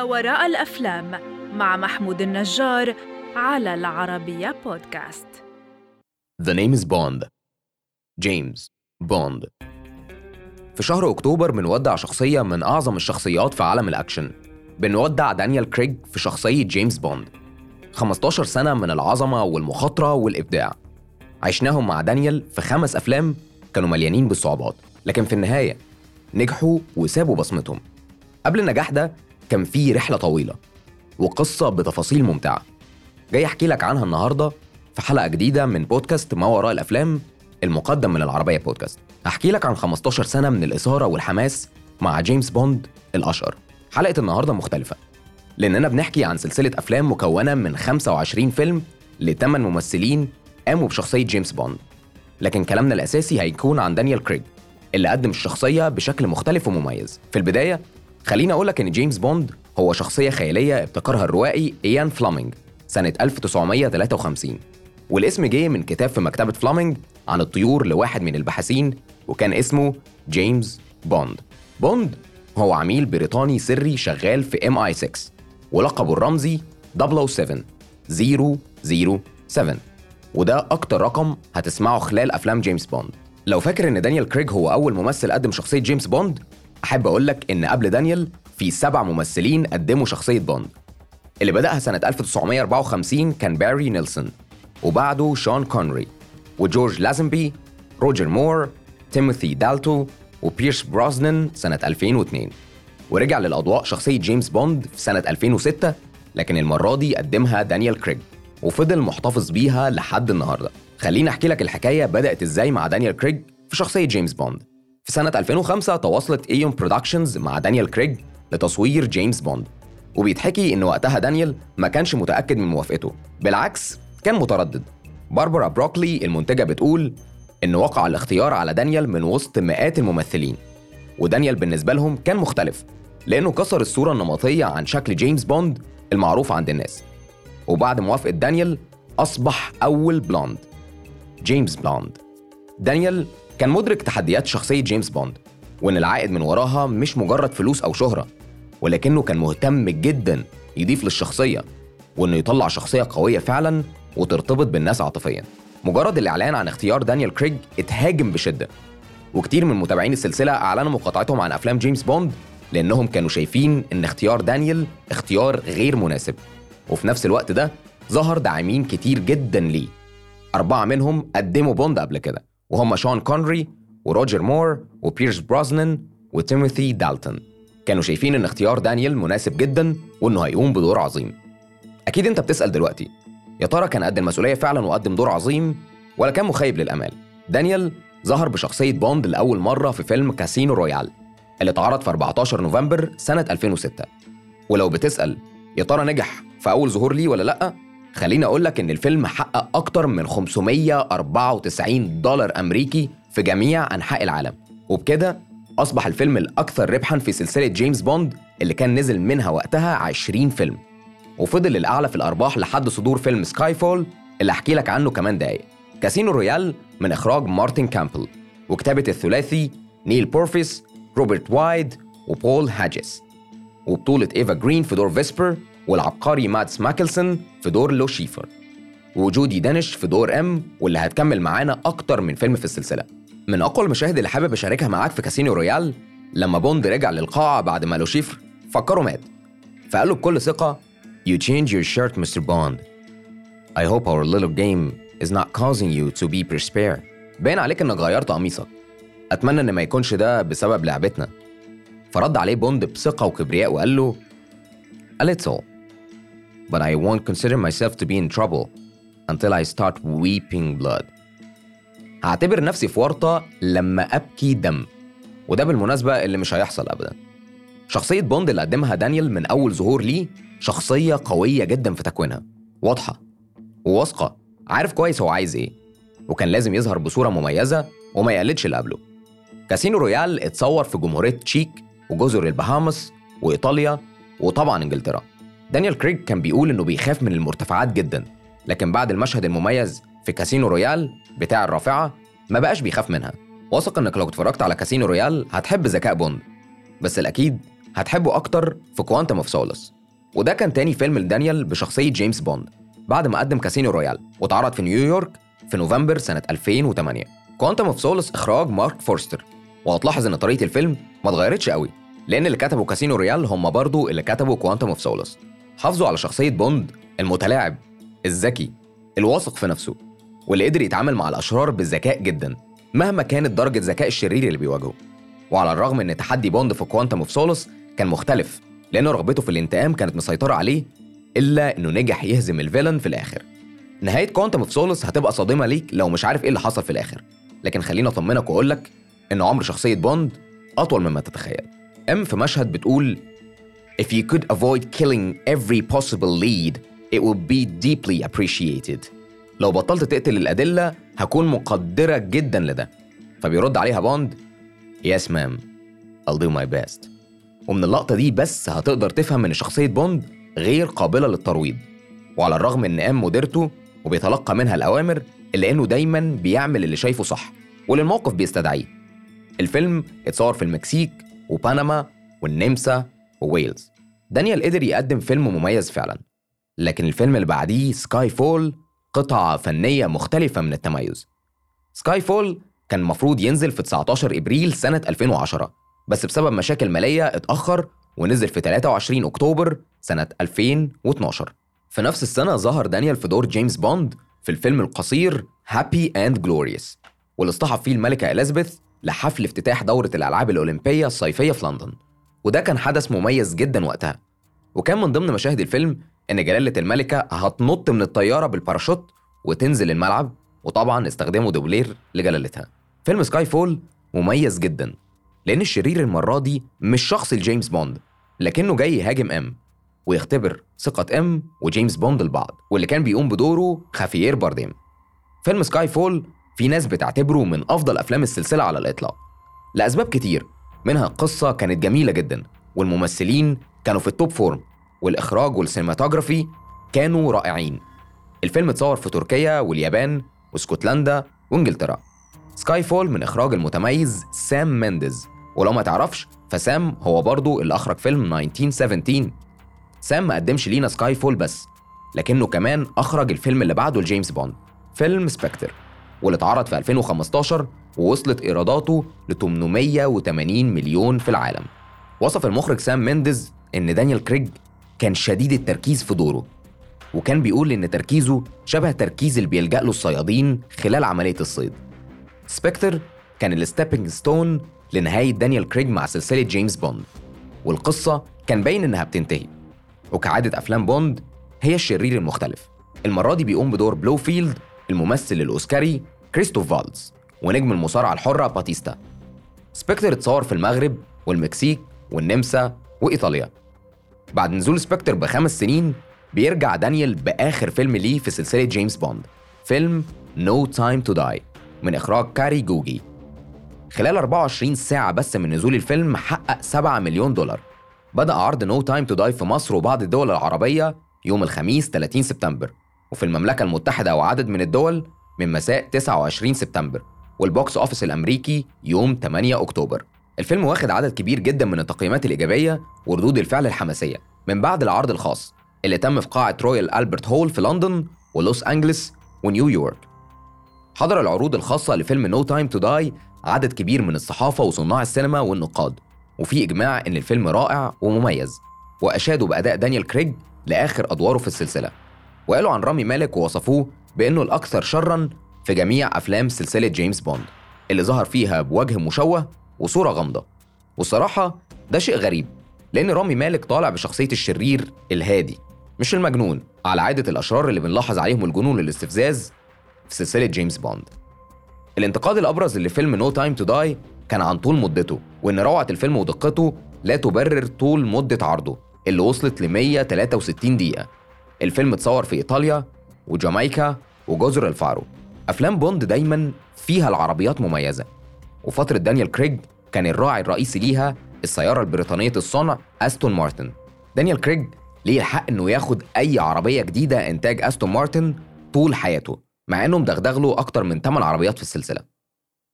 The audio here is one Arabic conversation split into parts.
ما وراء الأفلام مع محمود النجار على العربية بودكاست. The name is Bond. James Bond في شهر أكتوبر بنودع شخصية من أعظم الشخصيات في عالم الأكشن. بنودع دانيال كريج في شخصية جيمس بوند. 15 سنة من العظمة والمخاطرة والإبداع. عشناهم مع دانيال في خمس أفلام كانوا مليانين بالصعوبات لكن في النهاية نجحوا وسابوا بصمتهم. قبل النجاح ده كان في رحلة طويلة وقصة بتفاصيل ممتعة. جاي أحكي لك عنها النهاردة في حلقة جديدة من بودكاست ما وراء الأفلام المقدم من العربية بودكاست. هحكي لك عن 15 سنة من الإثارة والحماس مع جيمس بوند الأشهر. حلقة النهاردة مختلفة لأننا بنحكي عن سلسلة أفلام مكونة من 25 فيلم لثمان ممثلين قاموا بشخصية جيمس بوند. لكن كلامنا الأساسي هيكون عن دانيال كريج اللي قدم الشخصية بشكل مختلف ومميز. في البداية خليني أقولك إن جيمس بوند هو شخصية خيالية ابتكرها الروائي إيان فلامينج سنة 1953 والاسم جه من كتاب في مكتبة فلامينج عن الطيور لواحد من الباحثين وكان اسمه جيمس بوند. بوند هو عميل بريطاني سري شغال في MI6 ولقبه الرمزي 007 007 وده أكتر رقم هتسمعه خلال أفلام جيمس بوند. لو فاكر إن دانيال كريج هو أول ممثل قدم شخصية جيمس بوند أحب أقول لك إن قبل دانيال في سبع ممثلين قدموا شخصية بوند. اللي بدأها سنة 1954 كان باري نيلسون وبعده شون كونري وجورج لازنبي روجر مور تيموثي دالتون وبيرس بروزنان سنة 2002 ورجع للأضواء شخصية جيمس بوند في سنة 2006 لكن المرة دي قدمها دانيال كريج وفضل محتفظ بيها لحد النهاردة. خليني أحكي لك الحكاية بدأت إزاي مع دانيال كريج في شخصية جيمس بوند. في سنة 2005 تواصلت Eon Productions مع دانيال كريج لتصوير جيمس بوند. وبيتحكي إن وقتها دانيال ما كانش متأكد من موافقته. بالعكس كان متردد. باربرا بروكولي المنتجة بتقول إن وقع الاختيار على دانيال من وسط مئات الممثلين. ودانيال بالنسبة لهم كان مختلف لأنه كسر الصورة النمطية عن شكل جيمس بوند المعروف عند الناس. وبعد موافقة دانيال أصبح أول blond. James Blond. دانيال كان مدرك تحديات شخصية جيمس بوند وإن العائد من وراها مش مجرد فلوس أو شهرة ولكنه كان مهتم جدا يضيف للشخصية وإنه يطلع شخصية قوية فعلا وترتبط بالناس عاطفيا. مجرد الإعلان عن اختيار دانيال كريج اتهاجم بشدة وكتير من متابعين السلسلة أعلنوا مقاطعتهم عن أفلام جيمس بوند لأنهم كانوا شايفين إن اختيار دانيال اختيار غير مناسب. وفي نفس الوقت ده ظهر داعمين كتير جدا ليه. أربعة منهم قدموا بوند قبل كده. وهم شون كونري وروجر مور وبيرس بروزنان وتيموثي دالتون. كانوا شايفين إن اختيار دانيال مناسب جدا وإنه هيقوم بدور عظيم. أكيد أنت بتسأل دلوقتي يا ترى كان قد المسؤولية فعلا وقدم دور عظيم ولا كان مخيب للأمال؟ دانيال ظهر بشخصية بوند لأول مرة في فيلم Casino Royale اللي اتعرض في 14 نوفمبر سنة 2006 ولو بتسأل يا ترى نجح في أول ظهور ليه ولا لأ؟ خليني أقول لك إن الفيلم حقق أكتر من 594 دولار أمريكي في جميع أنحاء العالم. وبكده أصبح الفيلم الأكثر ربحا في سلسلة جيمس بوند اللي كان نزل منها وقتها 20 فيلم. وفضل الأعلى في الأرباح لحد صدور فيلم Skyfall اللي أحكي لك عنه كمان دقايق. Casino Royale من إخراج مارتن كامبل وكتابة الثلاثي نيل بورفيس روبرت وايد وبول هاجيس. وبطولة إيفا جرين في دور فيسبر والعبقري مادس ميكلسن في دور لو شيفر وجودي دينش في دور M واللي هتكمل معانا أكتر من فيلم في السلسلة من أقوى المشاهد اللي حابب أشاركها معاك في Casino Royale لما بوند رجع للقاعة بعد ما لو شيفر فكره مات فقال له بكل ثقة You change your shirt, Mr. Bond. I hope our little game is not causing you to be despair. باين عليك إنك غيرت قميصك. أتمنى إن ما يكونش ده بسبب لعبتنا. فرد عليه بوند بثقة وكبرياء وقال له A little. But I won't consider myself to be in trouble until I start weeping blood. هعتبر نفسي في ورطة لما أبكي دم. وده بالمناسبة اللي مش هيحصل أبدا. شخصية بوند اللي قدمها دانيال من أول ظهور ليه شخصية قوية جدا في تكوينها واضحة وواثقة عارف كويس هو عايز إيه وكان لازم يظهر بصورة مميزة وما يقلدش اللي قبله Casino Royale اتصور في جمهورية تشيك وجزر البهامس وإيطاليا وطبعا إنجلترا دانيال كريج كان بيقول إنه بيخاف من المرتفعات جدا لكن بعد المشهد المميز في Casino Royale بتاع الرافعة ما بقاش بيخاف منها. واثق إنك لو اتفرجت على Casino Royale هتحب ذكاء بوند بس الأكيد هتحبه أكتر في Quantum of Solace وده كان تاني فيلم لدانيال بشخصية جيمس بوند بعد ما قدم Casino Royale واتعرض في نيويورك في نوفمبر سنة 2008 Quantum of Solace إخراج مارك فورستر. وهتلاحظ إن طريقة الفيلم ما اتغيرتش قوي لأن اللي كتبوا Casino Royale هم برضو اللي كتبوا Quantum of Solace حافظوا على شخصية بوند المتلاعب الذكي الواثق في نفسه واللي قدر يتعامل مع الأشرار بذكاء جدا مهما كانت درجة ذكاء الشرير اللي بيواجهه. وعلى الرغم إن تحدي بوند في Quantum of Solace كان مختلف لأن رغبته في الانتقام كانت مسيطرة عليه إلا إنه نجح يهزم ال villain في الآخر. نهاية Quantum of Solace هتبقى صادمة ليك لو مش عارف إيه اللي حصل في الآخر. لكن خليني أطمنك وأقول لك إن عمر شخصية بوند أطول مما تتخيل. ام في مشهد بتقول If you could avoid killing every possible lead, it would be deeply appreciated. لو بطلت تقتل الأدلة هكون مقدرة جدا لده. فبيرد عليها بوند Yes ma'am, I'll do my best. ومن اللقطة دي بس هتقدر تفهم إن شخصية بوند غير قابلة للترويض. وعلى الرغم إن ام مديرته وبيتلقى منها الأوامر إلا إنه دايما بيعمل اللي شايفه صح واللي الموقف بيستدعيه. الفيلم اتصور في المكسيك وبنما والنمسا وويلز. دانيال قدر يقدم فيلم مميز فعلا لكن الفيلم اللي بعديه Skyfall قطعة فنية مختلفة من التميز. Skyfall كان المفروض ينزل في 19 إبريل سنة 2010 بس بسبب مشاكل مالية اتأخر ونزل في 23 أكتوبر سنة 2012 في نفس السنة ظهر دانيال في دور جيمس بوند في الفيلم القصير Happy and Glorious واللي اصطحب فيه الملكة إليزابيث لحفل افتتاح دورة الألعاب الأولمبية الصيفية في لندن. وده كان حدث مميز جدا وقتها. وكان من ضمن مشاهد الفيلم إن جلالة الملكة هتنط من الطيارة بالباراشوت وتنزل الملعب وطبعا استخدموا دوبلير لجلالتها. فيلم Skyfall مميز جدا لأن الشرير المرة دي مش خصم لجيمس بوند لكنه جاي يهاجم إم ويختبر ثقة إم وجيمس بوند لبعض واللي كان بيقوم بدوره خافيير بارديم. فيلم Skyfall في ناس بتعتبره من أفضل أفلام السلسلة على الإطلاق. لأسباب كتير منها القصة كانت جميلة جدا والممثلين كانوا في ال top form والإخراج وال cinematography كانوا رائعين. الفيلم اتصور في تركيا واليابان واسكتلندا وإنجلترا. Skyfall من إخراج المتميز سام مينديز ولو ما تعرفش فسام هو برضو اللي أخرج فيلم 1917 سام ما قدمش لينا Skyfall بس لكنه كمان أخرج الفيلم اللي بعده لجيمس بوند فيلم Spectre واللي اتعرض في 2015 ووصلت إيراداته ل 880 مليون في العالم. وصف المخرج سام مينديز إن دانيال كريج كان شديد التركيز في دوره وكان بيقول إن تركيزه شبه تركيز اللي بيلجأ له الصيادين خلال عملية الصيد. Spectre كان ال stepping stone لنهاية دانيال كريج مع سلسلة جيمس بوند والقصة كان باين إنها بتنتهي. وكعادة أفلام بوند هي الشرير المختلف. المرة دي بيقوم بدور بلوفيلد الممثل الأوسكاري كريستوف فالز ونجم المصارعة الحرة باتيستا. Spectre اتصور في المغرب والمكسيك والنمسا وإيطاليا. بعد نزول Spectre بخمس سنين بيرجع دانيال بآخر فيلم ليه في سلسلة جيمس بوند. فيلم No Time to Die من إخراج كاري جوجي. خلال 24 ساعة بس من نزول الفيلم حقق 7 مليون دولار. بدأ عرض No Time to Die في مصر وبعض الدول العربية يوم الخميس 30 سبتمبر. وفي المملكة المتحدة وعدد من الدول من مساء 29 سبتمبر. وال box office الأمريكي يوم 8 أكتوبر. الفيلم واخد عدد كبير جدا من التقييمات الإيجابية وردود الفعل الحماسية. من بعد العرض الخاص اللي تم في قاعة رويال ألبرت هول في لندن ولوس أنجلس ونيويورك. حضر العروض الخاصة لفيلم No Time to Die عدد كبير من الصحافة وصناع السينما والنقاد. وفي إجماع إن الفيلم رائع ومميز وأشادوا بأداء دانيال كريج لآخر أدواره في السلسلة. وقالوا عن رامي مالك ووصفوه بأنه الأكثر شرا في جميع أفلام سلسلة جيمس بوند اللي ظهر فيها بوجه مشوه وصورة غامضة. والصراحة ده شيء غريب لأن رامي مالك طالع بشخصية الشرير الهادي مش المجنون على عادة الأشرار اللي بنلاحظ عليهم الجنون والاستفزاز في سلسلة جيمس بوند. الانتقاد الأبرز لفيلم No Time to Die كان عن طول مدته وإن روعة الفيلم ودقته لا تبرر طول مدة عرضه اللي وصلت ل 163 دقيقة. الفيلم اتصور في إيطاليا وجامايكا وجزر الفارو. أفلام بوند دايما فيها العربيات مميزة وفترة دانيال كريج كان الراعي الرئيسي ليها السيارة البريطانية الصنع أستون مارتن. دانيال كريج ليه الحق إنه ياخد أي عربية جديدة إنتاج أستون مارتن طول حياته مع انه مدغدغ له أكتر من 8 عربيات في السلسلة.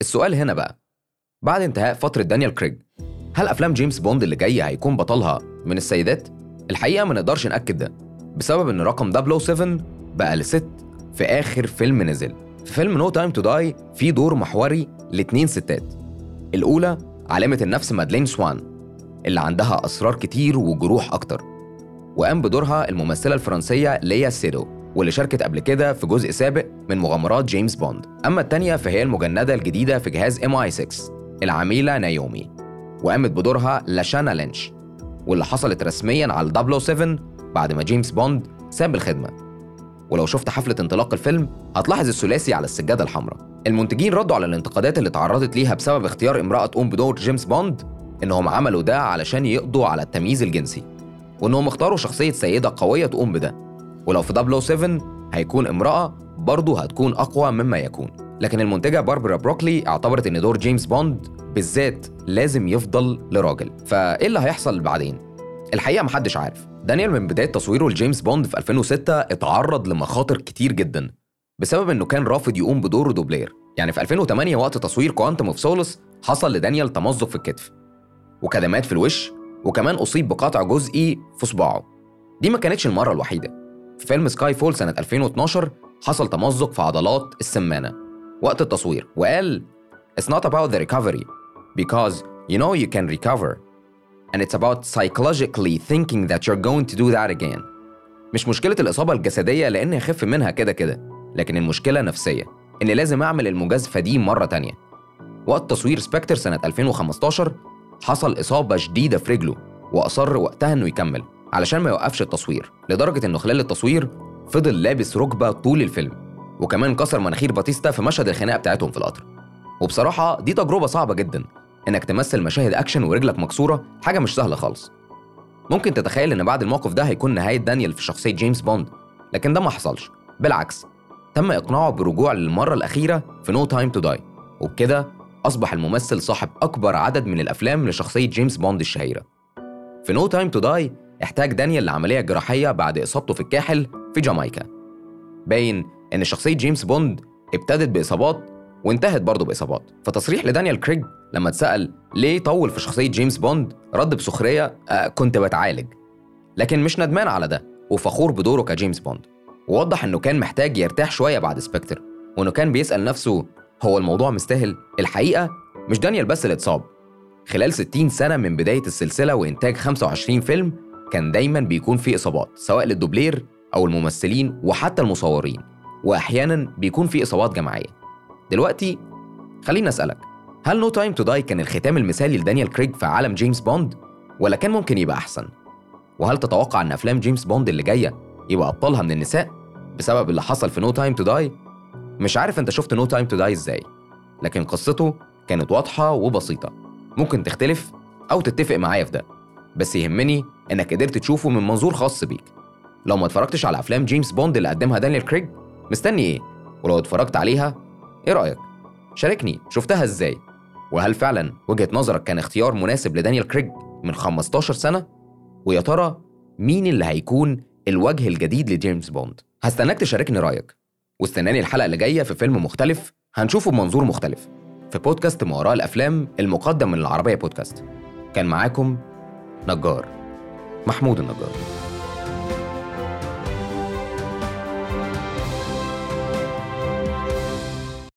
السؤال هنا بقى بعد انتهاء فترة دانيال كريج هل أفلام جيمس بوند اللي جاية هيكون بطلها من السيدات؟ الحقيقة ما نقدرش نأكد ده بسبب إن رقم 007 بقى لست في آخر فيلم نزل. في فيلم No Time to Die في دور محوري لاتنين ستات. الأولى عالمه النفس مادلين سوان اللي عندها أسرار كتير وجروح أكتر. وقام بدورها الممثلة الفرنسية ليا سيدو واللي شاركت قبل كده في جزء سابق من مغامرات جيمس بوند. أما التانية فهي المجندة الجديدة في جهاز MI6 العميلة نايومي. وقامت بدورها لاشانا لينش واللي حصلت رسميا على 007 بعد ما جيمس بوند ساب الخدمة. ولو شفت حفلة انطلاق الفيلم هتلاحظ الثلاثي على السجادة الحمراء. المنتجين ردوا على الانتقادات اللي تعرضت ليها بسبب اختيار امرأة تقوم بدور جيمس بوند إنهم عملوا ده علشان يقضوا على التمييز الجنسي وإنهم اختاروا شخصية سيدة قوية تقوم بده ولو في 007 هيكون امرأة برضه هتكون أقوى مما يكون. لكن المنتجة باربرا بروكلي اعتبرت إن دور جيمس بوند بالذات لازم يفضل لراجل. فإيه اللي هيحصل بعدين؟ الحقيقة محدش عارف. دانيال من بداية تصويره لجيمس بوند في 2006 اتعرض لمخاطر كتير جدا بسبب إنه كان رافض يقوم بدور دوبلير. يعني في 2008 وقت تصوير Quantum of Solace حصل لدانيال تمزق في الكتف وكدمات في الوش وكمان أصيب بقطع جزئي في صباعه. دي ما كانتش المرة الوحيدة. في فيلم Skyfall سنة 2012 حصل تمزق في عضلات السمانة. وقت التصوير وقال It's not about the recovery because you know you can recover. And it's about psychologically thinking that you're going to do that again. مش مشكلة الإصابة الجسدية لأن هخف منها كده كده لكن المشكلة نفسية. إن لازم أعمل المجازفة دي مرة تانية. وقت تصوير Spectre سنة 2015 حصل إصابة شديدة في رجله وأصر وقتها إنه يكمل علشان ما يوقفش التصوير لدرجة إنه خلال التصوير فضل لابس ركبة طول الفيلم وكمان كسر مناخير باتيستا في مشهد الخناقة بتاعتهم في القطر. وبصراحة دي تجربة صعبة جدا. إنك تمثل مشاهد أكشن ورجلك مكسورة حاجة مش سهلة خالص. ممكن تتخيل إن بعد الموقف ده هيكون نهاية دانيال في شخصية جيمس بوند لكن ده ما حصلش. بالعكس تم إقناعه بالرجوع للمرة الأخيرة في No Time to Die وبكده أصبح الممثل صاحب أكبر عدد من الأفلام لشخصية جيمس بوند الشهيرة. في No Time to Die احتاج دانيال لعملية جراحية بعد إصابته في الكاحل في جامايكا. باين إن شخصية جيمس بوند ابتدت بإصابات وانتهت برضه بإصابات. في تصريح لدانيال كريج لما اتسأل ليه طول في شخصية جيمس بوند رد بسخرية آه كنت بتعالج. لكن مش ندمان على ده وفخور بدوره كجيمس بوند. ووضح إنه كان محتاج يرتاح شوية بعد Spectre وإنه كان بيسأل نفسه هو الموضوع مستاهل؟ الحقيقة مش دانيال بس اللي اتصاب. خلال 60 سنة من بداية السلسلة وإنتاج 25 فيلم كان دايما بيكون في إصابات سواء للدوبلير أو الممثلين وحتى المصورين. وأحيانا بيكون في إصابات جماعية. دلوقتي خليني أسألك هل No Time to Die كان الختام المثالي لدانيال كريج في عالم جيمس بوند ولا كان ممكن يبقى أحسن؟ وهل تتوقع أن أفلام جيمس بوند اللي جاية يبقى أبطالها من النساء بسبب اللي حصل في No Time to Die؟ مش عارف أنت شفت No Time to Die إزاي لكن قصته كانت واضحة وبسيطة ممكن تختلف أو تتفق معايا في ده بس يهمني إنك قدرت تشوفه من منظور خاص بيك لو ما اتفرجتش على أفلام جيمس بوند اللي قدمها دانيال كريج مستني إيه؟ ولو اتفرجت عليها إيه رأيك؟ شاركني شفتها إزاي؟ وهل فعلا وجهة نظرك كان اختيار مناسب لدانيال كريج من 15 سنة؟ ويا ترى مين اللي هيكون الوجه الجديد لجيمس بوند؟ هستناك تشاركني رأيك واستناني الحلقة اللي جاية في فيلم مختلف هنشوفه بمنظور مختلف في بودكاست ما وراء الأفلام المقدم من العربية بودكاست كان معاكم نجار محمود النجار